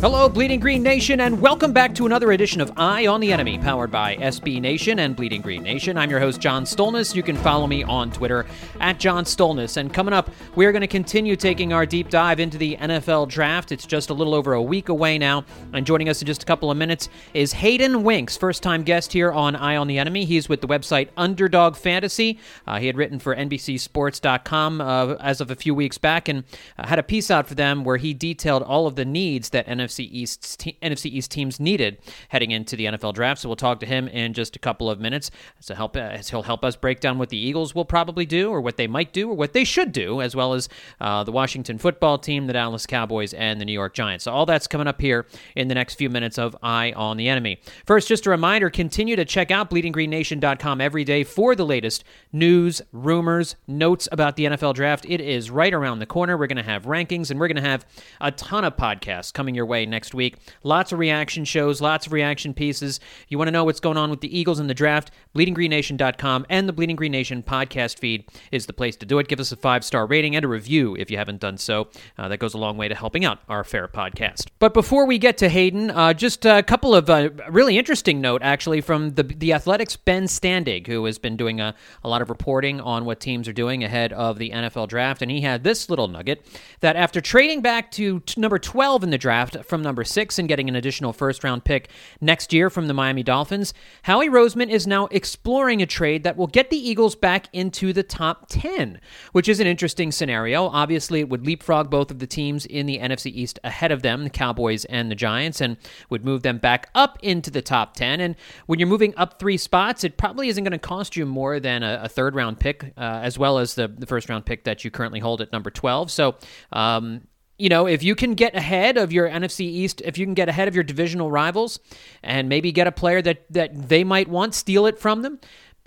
Hello, Bleeding Green Nation, and welcome back to another edition of Eye on the Enemy, powered by SB Nation and Bleeding Green Nation. I'm your host, John Stolnis. You can follow me on Twitter at John Stolnis. And coming up, we're going to continue taking our deep dive into the NFL draft. It's just a little over a week away now. And joining us in just a couple of minutes is Hayden Winks, first time guest here on Eye on the Enemy. He's with the website Underdog Fantasy. Uh, he had written for NBCSports.com uh, as of a few weeks back and uh, had a piece out for them where he detailed all of the needs that NFC NFC East te- NFC East teams needed heading into the NFL draft. So we'll talk to him in just a couple of minutes. So help as he'll help us break down what the Eagles will probably do, or what they might do, or what they should do, as well as uh, the Washington Football Team, the Dallas Cowboys, and the New York Giants. So all that's coming up here in the next few minutes of Eye on the Enemy. First, just a reminder: continue to check out BleedingGreenNation.com every day for the latest news, rumors, notes about the NFL draft. It is right around the corner. We're going to have rankings, and we're going to have a ton of podcasts coming your way next week. Lots of reaction shows, lots of reaction pieces. You want to know what's going on with the Eagles in the draft? BleedingGreenNation.com and the Bleeding Green Nation podcast feed is the place to do it. Give us a five star rating and a review if you haven't done so. Uh, that goes a long way to helping out our fair podcast. But before we get to Hayden, uh, just a couple of uh, really interesting note actually from the the Athletics Ben Standig, who has been doing a, a lot of reporting on what teams are doing ahead of the NFL draft, and he had this little nugget that after trading back to t- number 12 in the draft from number six and getting an additional first round pick next year from the Miami Dolphins, Howie Roseman is now exploring a trade that will get the Eagles back into the top 10, which is an interesting scenario. Obviously, it would leapfrog both of the teams in the NFC East ahead of them, the Cowboys and the Giants, and would move them back up into the top 10. And when you're moving up three spots, it probably isn't going to cost you more than a, a third round pick, uh, as well as the, the first round pick that you currently hold at number 12. So, um, you know, if you can get ahead of your NFC East, if you can get ahead of your divisional rivals and maybe get a player that, that they might want, steal it from them,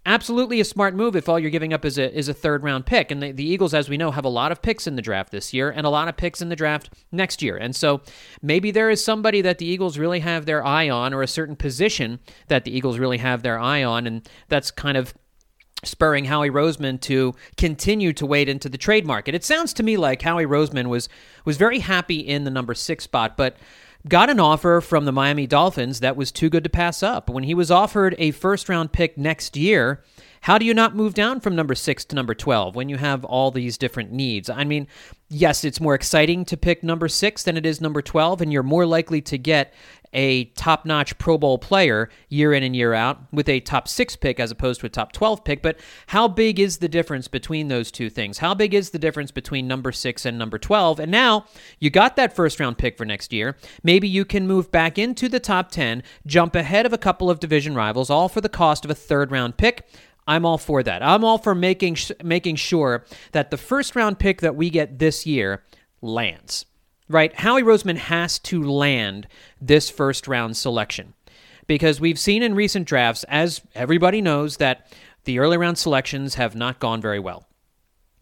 absolutely a smart move if all you're giving up is a, is a third round pick. And the, the Eagles, as we know, have a lot of picks in the draft this year and a lot of picks in the draft next year. And so maybe there is somebody that the Eagles really have their eye on or a certain position that the Eagles really have their eye on. And that's kind of spurring Howie Roseman to continue to wade into the trade market. It sounds to me like Howie Roseman was was very happy in the number six spot, but got an offer from the Miami Dolphins that was too good to pass up. When he was offered a first round pick next year, how do you not move down from number six to number 12 when you have all these different needs? I mean, yes, it's more exciting to pick number six than it is number 12, and you're more likely to get a top notch Pro Bowl player year in and year out with a top six pick as opposed to a top 12 pick. But how big is the difference between those two things? How big is the difference between number six and number 12? And now you got that first round pick for next year. Maybe you can move back into the top 10, jump ahead of a couple of division rivals, all for the cost of a third round pick. I'm all for that. I'm all for making making sure that the first round pick that we get this year lands right? Howie Roseman has to land this first round selection because we've seen in recent drafts, as everybody knows, that the early round selections have not gone very well.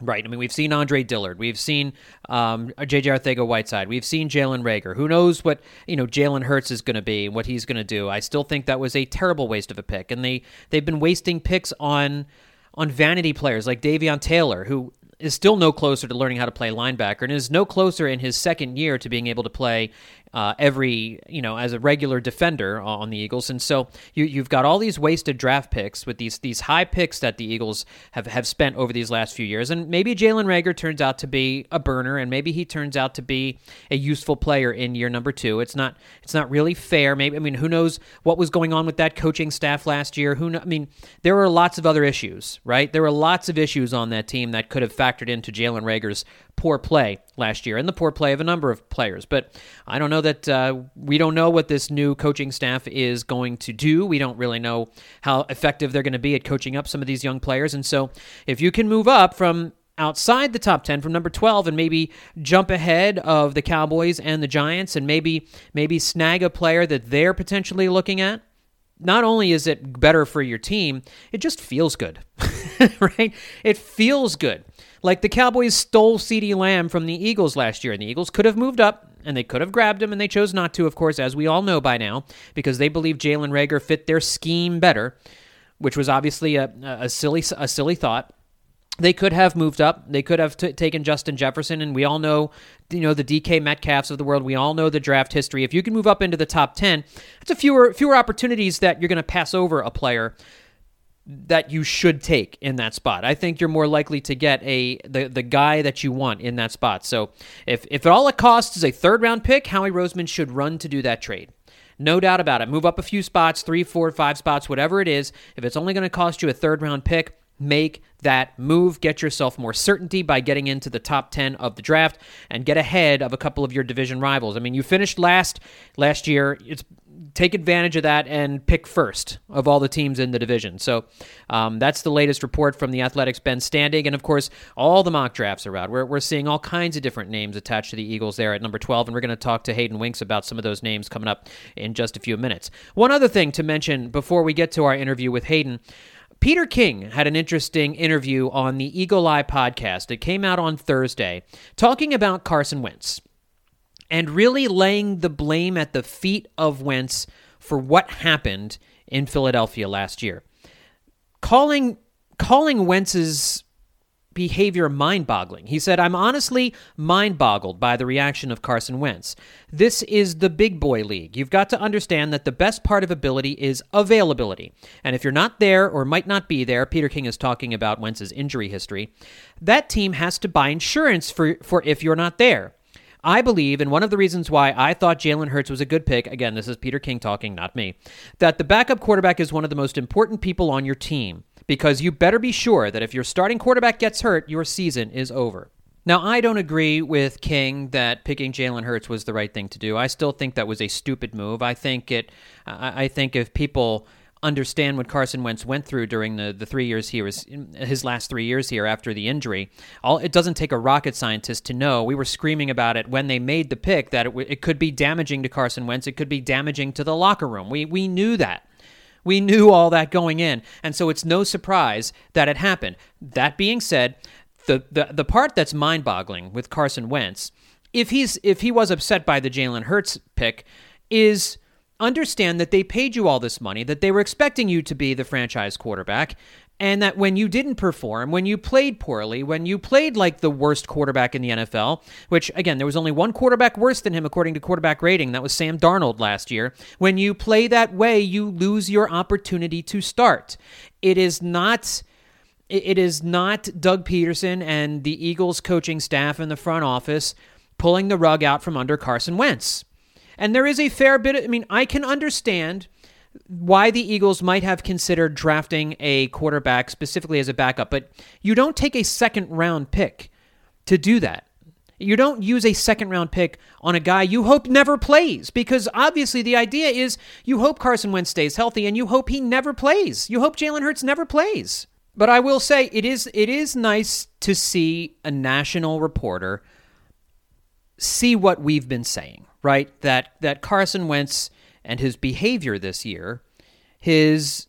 Right. I mean, we've seen Andre Dillard. We've seen um, J.J. Arcega-Whiteside. We've seen Jalen Reagor. Who knows what you know Jalen Hurts is going to be, and what he's going to do. I still think that was a terrible waste of a pick, and they they've been wasting picks on on vanity players like Davion Taylor, who is still no closer to learning how to play linebacker and is no closer in his second year to being able to play uh, every you know as a regular defender on the Eagles, and so you you've got all these wasted draft picks with these these high picks that the Eagles have have spent over these last few years, and maybe Jalen Reagor turns out to be a burner, and maybe he turns out to be a useful player in year number two. It's not it's not really fair. Maybe I mean who knows what was going on with that coaching staff last year? Who I mean there were lots of other issues, right? There were lots of issues on that team that could have factored into Jalen Reagor's poor play last year and the poor play of a number of players. But I don't know that uh, we don't know what this new coaching staff is going to do. We don't really know how effective they're going to be at coaching up some of these young players. And so if you can move up from outside the top 10 from number 12 and maybe jump ahead of the Cowboys and the Giants and maybe maybe snag a player that they're potentially looking at not only is it better for your team it just feels good right it feels good like the Cowboys stole CeeDee Lamb from the Eagles last year and the Eagles could have moved up and they could have grabbed him and they chose not to of course as we all know by now because they believe Jalen Reagor fit their scheme better which was obviously a, a silly a silly thought they could have moved up. They could have t- taken Justin Jefferson, and we all know, you know, the DK Metcalfs of the world. We all know the draft history. If you can move up into the top ten, it's a fewer fewer opportunities that you're going to pass over a player that you should take in that spot. I think you're more likely to get a the, the guy that you want in that spot. So if if all it costs is a third round pick, Howie Roseman should run to do that trade. No doubt about it. Move up a few spots, three, four, five spots, whatever it is. If it's only going to cost you a third round pick, make that move. Get yourself more certainty by getting into the top 10 of the draft and get ahead of a couple of your division rivals. I mean, you finished last last year. It's take advantage of that and pick first of all the teams in the division. So um, that's the latest report from the Athletics' Ben Standig. And of course, all the mock drafts are out. We're, we're seeing all kinds of different names attached to the Eagles there at number 12. And we're going to talk to Hayden Winks about some of those names coming up in just a few minutes. One other thing to mention before we get to our interview with Hayden. Peter King had an interesting interview on the Eagle Eye podcast. It came out on Thursday, talking about Carson Wentz and really laying the blame at the feet of Wentz for what happened in Philadelphia last year. Calling calling Wentz's behavior mind boggling. He said, I'm honestly mind boggled by the reaction of Carson Wentz. This is the big boy league. You've got to understand that the best part of ability is availability. And if you're not there or might not be there, Peter King is talking about Wentz's injury history, that team has to buy insurance for, for if you're not there. I believe, and one of the reasons why I thought Jalen Hurts was a good pick, again, this is Peter King talking, not me, that the backup quarterback is one of the most important people on your team because you better be sure that if your starting quarterback gets hurt, your season is over. Now, I don't agree with King that picking Jalen Hurts was the right thing to do. I still think that was a stupid move. I think it. I think if people understand what Carson Wentz went through during the, the three years he was his last three years here after the injury. All it doesn't take a rocket scientist to know. We were screaming about it when they made the pick that it, it could be damaging to Carson Wentz. It could be damaging to the locker room. We we knew that. We knew all that going in, and so it's no surprise that it happened. That being said, the the, the part that's mind-boggling with Carson Wentz, if he's if he was upset by the Jalen Hurts pick, is understand that they paid you all this money, that they were expecting you to be the franchise quarterback, and that when you didn't perform, when you played poorly, when you played like the worst quarterback in the NFL, which again, there was only one quarterback worse than him according to quarterback rating, that was Sam Darnold last year. When you play that way, you lose your opportunity to start. It is not it is not Doug Pederson and the Eagles coaching staff in the front office pulling the rug out from under Carson Wentz. And there is a fair bit of, I mean, I can understand why the Eagles might have considered drafting a quarterback specifically as a backup, but you don't take a second round pick to do that. You don't use a second round pick on a guy you hope never plays because obviously the idea is you hope Carson Wentz stays healthy and you hope he never plays. You hope Jalen Hurts never plays. But I will say it is it is nice to see a national reporter see what we've been saying, right? That that Carson Wentz and his behavior this year, his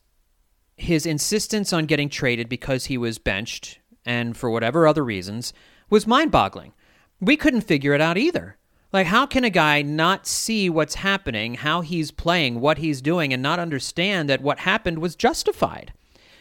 his insistence on getting traded because he was benched and for whatever other reasons was mind-boggling. We couldn't figure it out either. Like how can a guy not see what's happening, how he's playing, what he's doing and not understand that what happened was justified?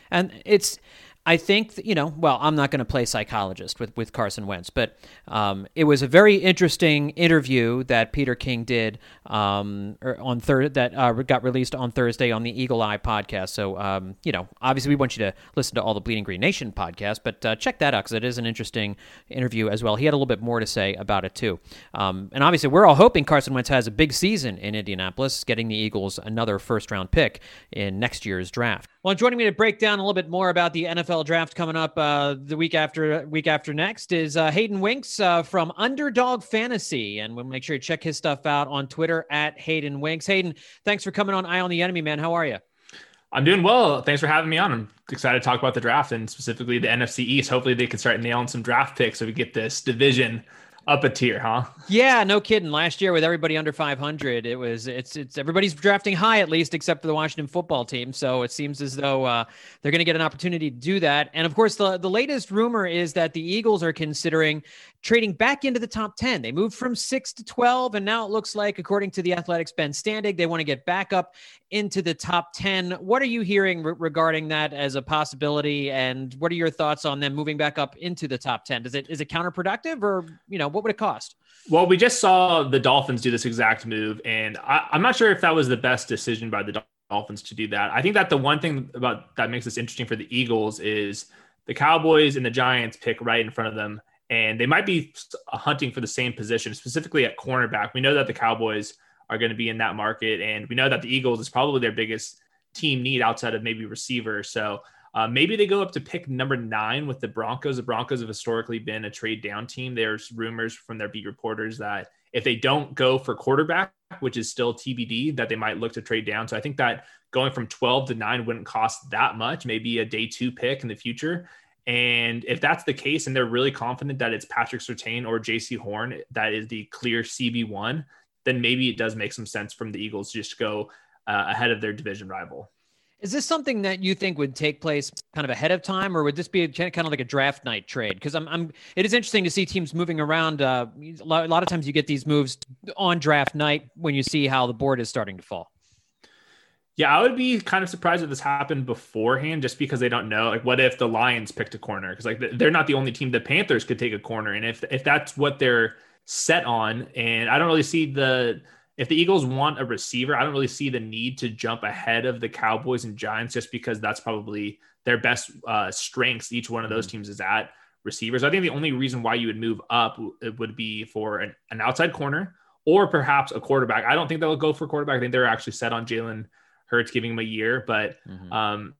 And it's I think you know. Well, I'm not going to play psychologist with with Carson Wentz, but um, it was a very interesting interview that Peter King did um, er, on third that uh, got released on Thursday on the Eagle Eye podcast. So um, you know, obviously, we want you to listen to all the Bleeding Green Nation podcast, but uh, check that out because it is an interesting interview as well. He had a little bit more to say about it too, um, and obviously, we're all hoping Carson Wentz has a big season in Indianapolis, getting the Eagles another first round pick in next year's draft. Well, joining me to break down a little bit more about the NFL draft coming up uh, the week after week after next is uh, Hayden Winks uh, from Underdog Fantasy, and we'll make sure you check his stuff out on Twitter at Hayden Winks. Hayden, thanks for coming on Eye on the Enemy, man. How are you? I'm doing well. Thanks for having me on. I'm excited to talk about the draft and specifically the NFC East. Hopefully, they can start nailing some draft picks so we get this division up a tier, huh? Yeah, no kidding. Last year with everybody under 500, it was it's it's everybody's drafting high at least, except for the Washington football team. So it seems as though uh, they're going to get an opportunity to do that. And of course, the the latest rumor is that the Eagles are considering trading back into the top 10. They moved from six to 12, and now it looks like, according to the Athletics Ben Standig, they want to get back up into the top 10. What are you hearing re- regarding that as a possibility? And what are your thoughts on them moving back up into the top 10? Does it is it counterproductive or you know what would it cost? Well, we just saw the Dolphins do this exact move, and I, I'm not sure if that was the best decision by the Dolphins to do that. I think that the one thing about that makes this interesting for the Eagles is the Cowboys and the Giants pick right in front of them, and they might be hunting for the same position, specifically at cornerback. We know that the Cowboys are going to be in that market, and we know that the Eagles is probably their biggest team need outside of maybe receiver. So uh, maybe they go up to pick number nine with the Broncos. The Broncos have historically been a trade down team. There's rumors from their beat reporters that if they don't go for quarterback, which is still TBD, that they might look to trade down. So I think that going from 12 to nine wouldn't cost that much, maybe a day two pick in the future. And if that's the case, and they're really confident that it's Patrick Surtain or Jaycee Horn that is the clear CB1, then maybe it does make some sense from the Eagles to just go uh, ahead of their division rival. Is this something that you think would take place kind of ahead of time, or would this be a, kind of like a draft night trade? Because I'm, I'm, it is interesting to see teams moving around. Uh, a lot of times you get these moves on draft night when you see how the board is starting to fall. Yeah, I would be kind of surprised if this happened beforehand, just because they don't know. Like, what if the Lions picked a corner? Because like they're not the only team. The Panthers could take a corner, and if if that's what they're set on, and I don't really see the if the Eagles want a receiver, I don't really see the need to jump ahead of the Cowboys and Giants just because that's probably their best uh, strengths. Each one of those mm-hmm. teams is at receivers. I think the only reason why you would move up it would be for an, an outside corner or perhaps a quarterback. I don't think they'll go for quarterback. I think they're actually set on Jalen Hurts, giving him a year. But mm-hmm. um,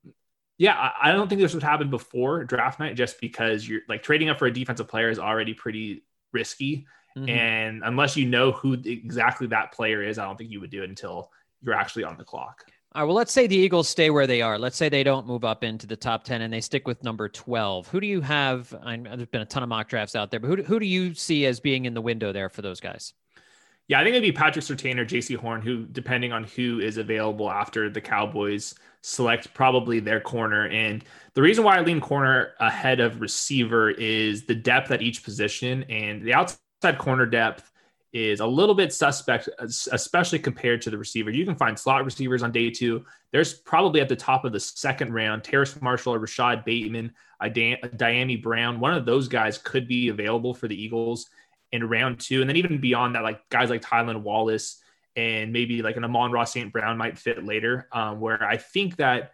yeah, I, I don't think this would happen before draft night just because you're like trading up for a defensive player is already pretty risky. Mm-hmm. And unless you know who exactly that player is, I don't think you would do it until you're actually on the clock. All right. Well, let's say the Eagles stay where they are. Let's say they don't move up into the top 10 and they stick with number 12. Who do you have? I, there's been a ton of mock drafts out there, but who, who do you see as being in the window there for those guys? Yeah, I think it'd be Patrick Surtain or Jaycee Horn, who, depending on who is available after the Cowboys select probably their corner. And the reason why I lean corner ahead of receiver is the depth at each position and the outside outside corner depth is a little bit suspect, especially compared to the receiver. You can find slot receivers on day two. There's probably at the top of the second round, Terrace Marshall or Rashod Bateman, Dyami Brown. One of those guys could be available for the Eagles in round two. And then even beyond that, like guys like Tylan Wallace and maybe like an Amon-Ra St. Brown might fit later, um, where I think that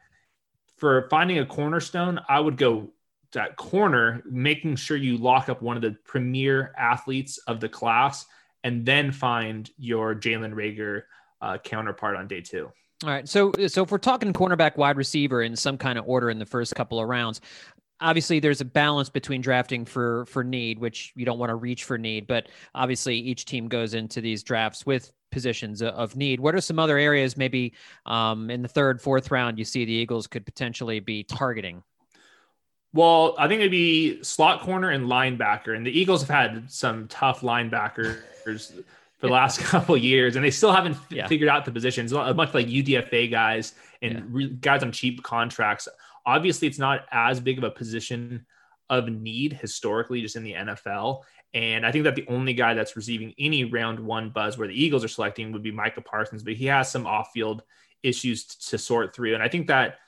for finding a cornerstone, I would go that corner, making sure you lock up one of the premier athletes of the class, and then find your Jalen Reagor uh, counterpart on day two. All right. So, so if we're talking cornerback, wide receiver in some kind of order in the first couple of rounds, obviously there's a balance between drafting for for need, which you don't want to reach for need, but obviously each team goes into these drafts with positions of need. What are some other areas, maybe um, in the third, fourth round, you see the Eagles could potentially be targeting? Well, I think it'd be slot corner and linebacker. And the Eagles have had some tough linebackers for the last couple years, and they still haven't f- yeah. figured out the positions. Much like UDFA guys and yeah. re- guys on cheap contracts. Obviously, it's not as big of a position of need historically, just in the NFL. And I think that the only guy that's receiving any round one buzz where the Eagles are selecting would be Micah Parsons, but he has some off field issues to sort through. And I think that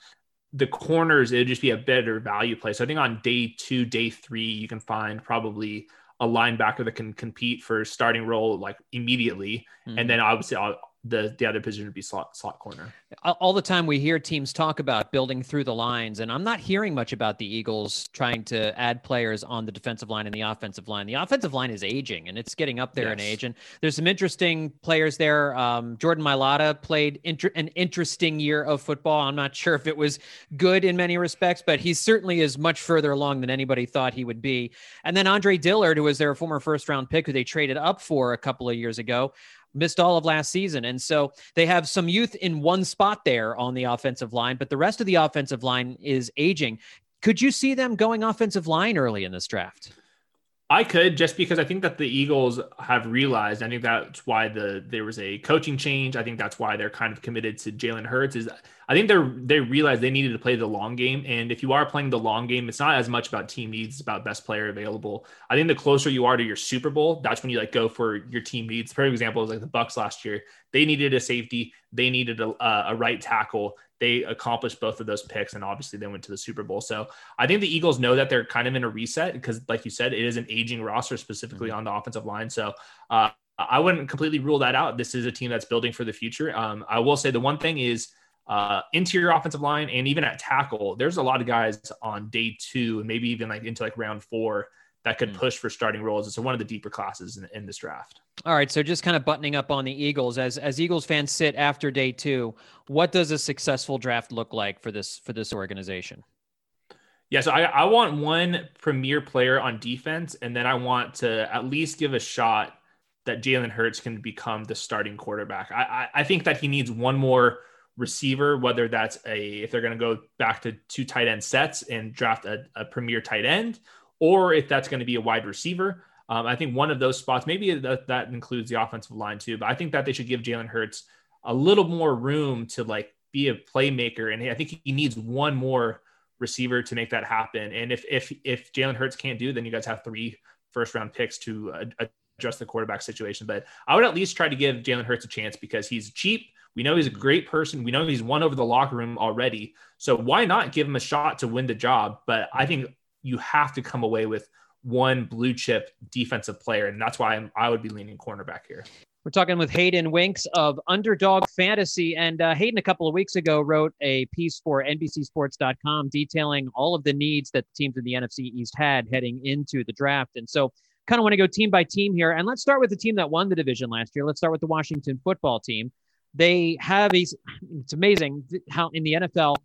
the corners, it'd just be a better value play. So I think on day two, day three, you can find probably a linebacker that can compete for starting role like immediately. Mm-hmm. And then obviously the the other position would be slot slot corner. All the time we hear teams talk about building through the lines, and I'm not hearing much about the Eagles trying to add players on the defensive line and the offensive line. The offensive line is aging, and it's getting up there yes. in age. And there's some interesting players there. Um, Jordan Mailata played inter- an interesting year of football. I'm not sure if it was good in many respects, but he certainly is much further along than anybody thought he would be. And then Andre Dillard, who was their former first round pick, who they traded up for a couple of years ago missed all of last season. And so they have some youth in one spot there on the offensive line, but the rest of the offensive line is aging. Could you see them going offensive line early in this draft? I could just because I think that the Eagles have realized. I think that's why the there was a coaching change. I think that's why they're kind of committed to Jalen Hurts. Is I think they're they realized they needed to play the long game. And if you are playing the long game, it's not as much about team needs, it's about best player available. I think the closer you are to your Super Bowl, that's when you like go for your team needs. For example, is like the Bucks last year. They needed a safety, they needed a, a right tackle they accomplished both of those picks and obviously they went to the Super Bowl. So I think the Eagles know that they're kind of in a reset because, like you said, it is an aging roster specifically mm-hmm. on the offensive line. So uh, I wouldn't completely rule that out. This is a team that's building for the future. Um, I will say the one thing is uh, interior offensive line and even at tackle, there's a lot of guys on day two and maybe even like into like round four that could mm. push for starting roles. It's one of the deeper classes in, in, this draft. All right, so just kind of buttoning up on the Eagles as as Eagles fans sit after day two, what does a successful draft look like for this for this organization? Yeah, so I, I want one premier player on defense, and then I want to at least give a shot that Jalen Hurts can become the starting quarterback. I, I, I think that he needs one more receiver, whether that's a if they're going to go back to two tight end sets and draft a, a premier tight end, or if that's going to be a wide receiver. Um, I think one of those spots, maybe that, that includes the offensive line too, but I think that they should give Jalen Hurts a little more room to like be a playmaker. And I think he needs one more receiver to make that happen. And if if if Jalen Hurts can't do, then you guys have three first round picks to uh, address the quarterback situation. But I would at least try to give Jalen Hurts a chance because he's cheap. We know he's a great person. We know he's won over the locker room already. So why not give him a shot to win the job? But I think you have to come away with one blue chip defensive player. And that's why I'm, I would be leaning cornerback here. We're talking with Hayden Winks of Underdog Fantasy. And uh, Hayden, a couple of weeks ago, wrote a piece for NBCSports.com detailing all of the needs that the teams in the NFC East had heading into the draft. And so, kind of want to go team by team here. And let's start with the team that won the division last year. Let's start with the Washington football team. They have a, it's amazing how in the NFL,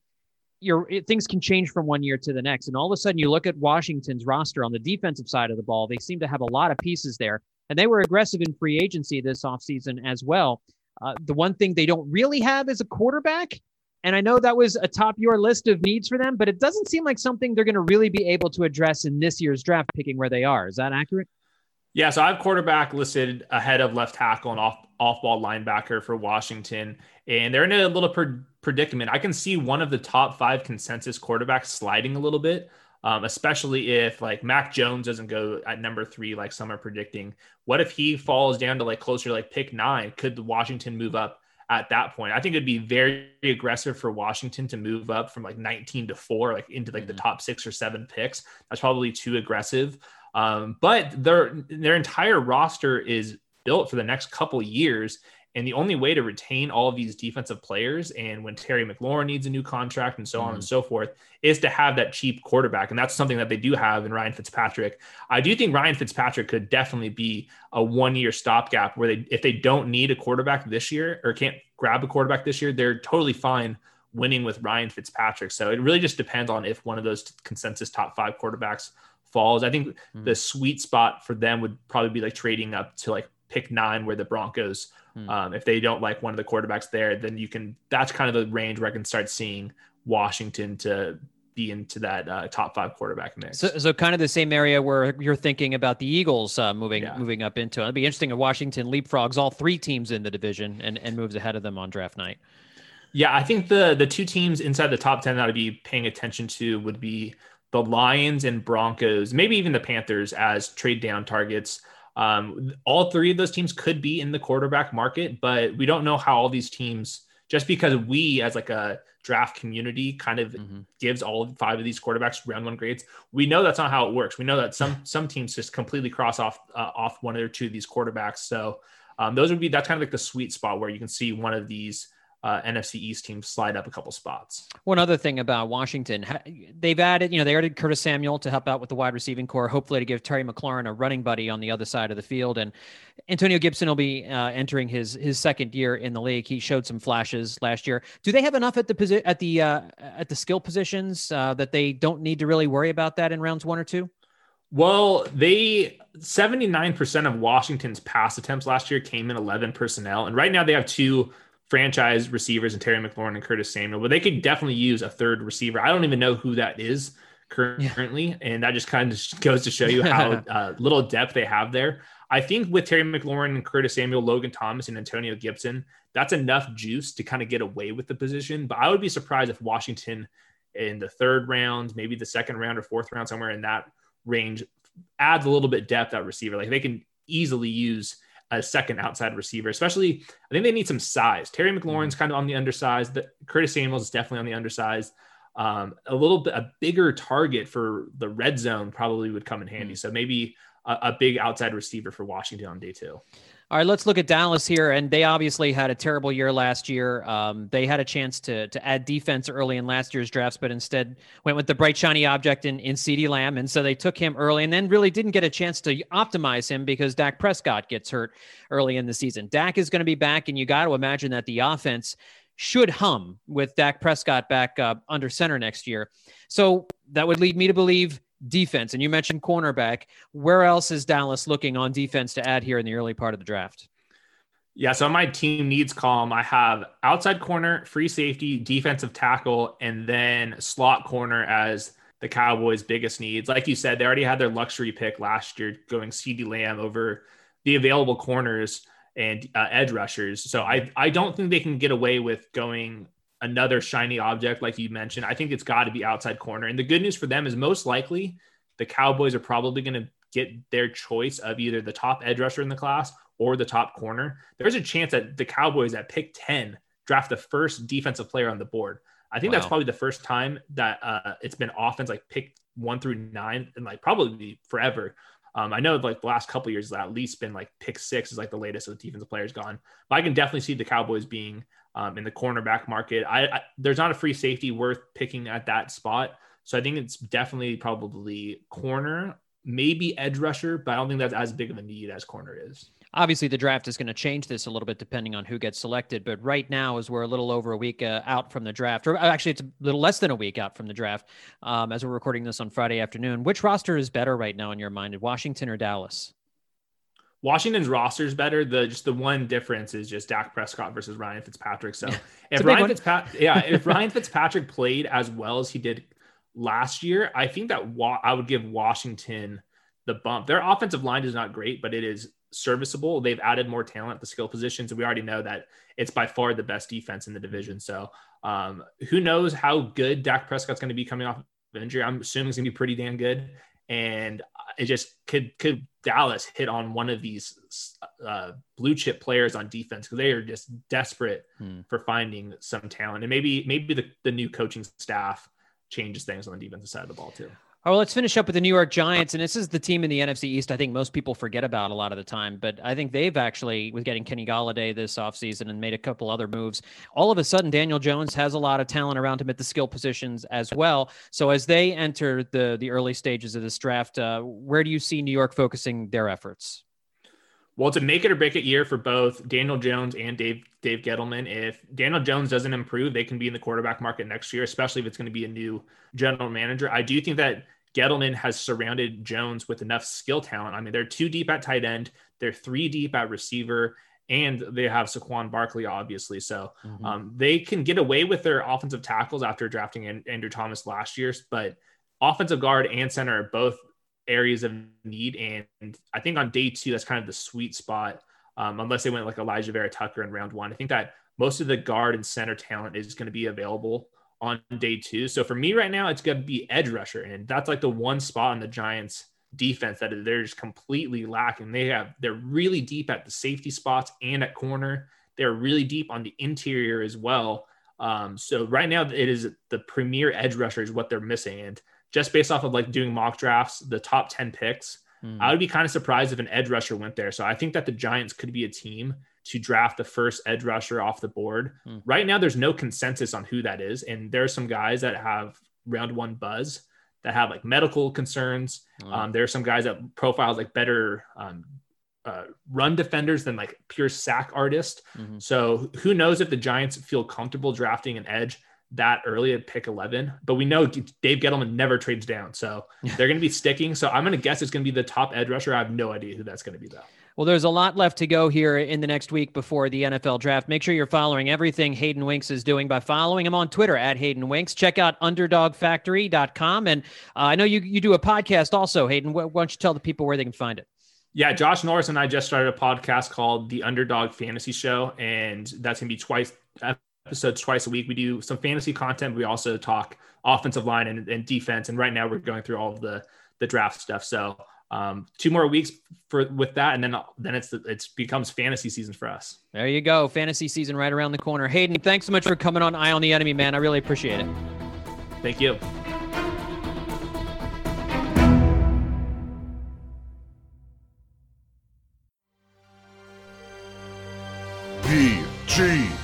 your things can change from one year to the next. And all of a sudden, you look at Washington's roster on the defensive side of the ball, they seem to have a lot of pieces there. And they were aggressive in free agency this offseason as well. Uh, the one thing they don't really have is a quarterback. And I know that was atop your list of needs for them, but it doesn't seem like something they're going to really be able to address in this year's draft, picking where they are. Is that accurate? Yeah, so I have quarterback listed ahead of left tackle and off off ball linebacker for Washington, and they're in a little per- predicament. I can see one of the top five consensus quarterbacks sliding a little bit, um, especially if like Mac Jones doesn't go at number three like some are predicting. What if he falls down to like closer to like pick nine? Could Washington move up at that point? I think it'd be very aggressive for Washington to move up from like 19 to four, like into like mm-hmm. the top six or seven picks. That's probably too aggressive. Um, but their their entire roster is built for the next couple years. And the only way to retain all of these defensive players, and when Terry McLaurin needs a new contract and so mm-hmm. on and mm-hmm. so forth, is to have that cheap quarterback. And that's something that they do have in Ryan Fitzpatrick. I do think Ryan Fitzpatrick could definitely be a one year stopgap where they, if they don't need a quarterback this year or can't grab a quarterback this year, they're totally fine winning with Ryan Fitzpatrick. So it really just depends on if one of those consensus top five quarterbacks falls. I think mm. the sweet spot for them would probably be like trading up to like pick nine, where the Broncos, mm. um, if they don't like one of the quarterbacks there, then you can. That's kind of the range where I can start seeing Washington to be into that uh, top five quarterback mix. So, so kind of the same area where you're thinking about the Eagles uh, moving yeah. moving up into. It'd be interesting if Washington leapfrogs all three teams in the division and, and moves ahead of them on draft night. Yeah, I think the the two teams inside the top ten that I'd be paying attention to would be the Lions and Broncos, maybe even the Panthers as trade down targets. Um, all three of those teams could be in the quarterback market, but we don't know how all these teams, just because we as like a draft community kind of mm-hmm. gives all five of these quarterbacks round one grades. We know that's not how it works. We know that some some teams just completely cross off uh, off one or two of these quarterbacks. So um, those would be that's kind of like the sweet spot where you can see one of these uh, NFC East teams slide up a couple spots. One other thing about Washington, they've added, you know, they added Curtis Samuel to help out with the wide receiving corps, hopefully to give Terry McLaurin a running buddy on the other side of the field. And Antonio Gibson will be uh, entering his his second year in the league. He showed some flashes last year. Do they have enough at the posi- at the uh, at the skill positions uh, that they don't need to really worry about that in rounds one or two? Well, they 79% of Washington's pass attempts last year came in 11 personnel. And right now they have two franchise receivers and Terry McLaurin and Curtis Samuel, but they could definitely use a third receiver. I don't even know who that is currently. Yeah. And that just kind of goes to show you how uh, little depth they have there. I think with Terry McLaurin and Curtis Samuel, Logan Thomas, and Antonio Gibson, that's enough juice to kind of get away with the position. But I would be surprised if Washington in the third round, maybe the second round or fourth round, somewhere in that range, adds a little bit depth at receiver. Like they can easily use a second outside receiver, especially I think they need some size. Terry McLaurin's mm-hmm. kind of on the undersized. The, Curtis Samuels is definitely on the undersized. Um, a little bit a bigger target for the red zone probably would come in handy. Mm-hmm. So maybe a, a big outside receiver for Washington on day two. All right, let's look at Dallas here, and they obviously had a terrible year last year. Um, they had a chance to to add defense early in last year's drafts, but instead went with the bright shiny object in in CeeDee Lamb, and so they took him early, and then really didn't get a chance to optimize him because Dak Prescott gets hurt early in the season. Dak is going to be back, and you got to imagine that the offense should hum with Dak Prescott back uh, under center next year. So that would lead me to believe defense. And you mentioned cornerback. Where else is Dallas looking on defense to add here in the early part of the draft? Yeah, so my team needs column, I have outside corner, free safety, defensive tackle, and then slot corner as the Cowboys' biggest needs. Like you said, they already had their luxury pick last year, going CeeDee Lamb over the available corners and uh, edge rushers. So I I don't think they can get away with going another shiny object, like you mentioned. I think it's got to be outside corner. And the good news for them is most likely the Cowboys are probably going to get their choice of either the top edge rusher in the class or the top corner. There's a chance that the Cowboys at pick 10 draft the first defensive player on the board. I think wow. that's probably the first time that uh, it's been offense like pick one through nine and like probably forever. Um, I know like the last couple years, at least been like pick six is like the latest of the defensive players gone. But I can definitely see the Cowboys being um, in the cornerback market. I, I, there's not a free safety worth picking at that spot, so I think it's definitely probably corner, maybe edge rusher, but I don't think that's as big of a need as corner is. Obviously, the draft is going to change this a little bit depending on who gets selected. But right now, as we're a little over a week uh, out from the draft, or actually, it's a little less than a week out from the draft, um, as we're recording this on Friday afternoon. Which roster is better right now in your mind, Washington or Dallas? Washington's roster is better. The just the one difference is just Dak Prescott versus Ryan Fitzpatrick. So if Ryan Fitzpatrick, yeah, if Ryan Fitzpatrick played as well as he did last year, I think that wa- I would give Washington the bump. Their offensive line is not great, but it is serviceable. They've added more talent at the skill positions, and we already know that it's by far the best defense in the division. So um, who knows how good Dak Prescott's going to be coming off of injury? I'm assuming it's going to be pretty damn good and it just could could Dallas hit on one of these uh, blue chip players on defense because they are just desperate hmm. for finding some talent and maybe maybe the, the new coaching staff changes things on the defensive side of the ball too. All right, let's finish up with the New York Giants. And this is the team in the NFC East I think most people forget about a lot of the time. But I think they've actually, with getting Kenny Golladay this offseason and made a couple other moves, all of a sudden Daniel Jones has a lot of talent around him at the skill positions as well. So as they enter the, the early stages of this draft, uh, where do you see New York focusing their efforts? Well, it's a make it or break it year for both Daniel Jones and Dave Dave Gettleman. If Daniel Jones doesn't improve, they can be in the quarterback market next year, especially if it's going to be a new general manager. I do think that Gettleman has surrounded Jones with enough skill talent. I mean, they're two deep at tight end, they're three deep at receiver, and they have Saquon Barkley, obviously. So mm-hmm. um, they can get away with their offensive tackles after drafting Andrew Thomas last year. But offensive guard and center are both areas of need. And I think on day two, that's kind of the sweet spot, um, unless they went like Alijah Vera Tucker in round one. I think that most of the guard and center talent is going to be available on day two. So for me right now, it's going to be edge rusher. And that's like the one spot on the Giants defense that they're just completely lacking. They have, they're really deep at the safety spots and at corner. They're really deep on the interior as well. Um, so right now it is the premier edge rusher is what they're missing. And just based off of like doing mock drafts, the top 10 picks, Mm. I would be kind of surprised if an edge rusher went there. So I think that the Giants could be a team to draft the first edge rusher off the board. Mm. Right now, there's no consensus on who that is. And there are some guys that have round one buzz that have like medical concerns. Mm. Um, there are some guys that profiles like better um, uh, run defenders than like pure sack artist. Mm-hmm. So who knows if the Giants feel comfortable drafting an edge that early at pick 11, but we know Dave Gettleman never trades down. So they're going to be sticking. So I'm going to guess it's going to be the top edge rusher. I have no idea who that's going to be though. Well, there's a lot left to go here in the next week before the NFL draft. Make sure you're following everything Hayden Winks is doing by following him on Twitter at Hayden Winks. Check out underdogfantasy.com. And uh, I know you, you do a podcast also, Hayden. Why don't you tell the people where they can find it? Yeah, Josh Norris and I just started a podcast called The Underdog Fantasy Show, and that's going to be twice episodes twice a week. We do some fantasy content. We also talk offensive line and, and defense. And right now we're going through all of the the draft stuff. So um, two more weeks for with that, and then then it's it's becomes fantasy season for us. There you go, fantasy season right around the corner. Hayden, thanks so much for coming on Eye on the Enemy, man. I really appreciate it. Thank you. BGN.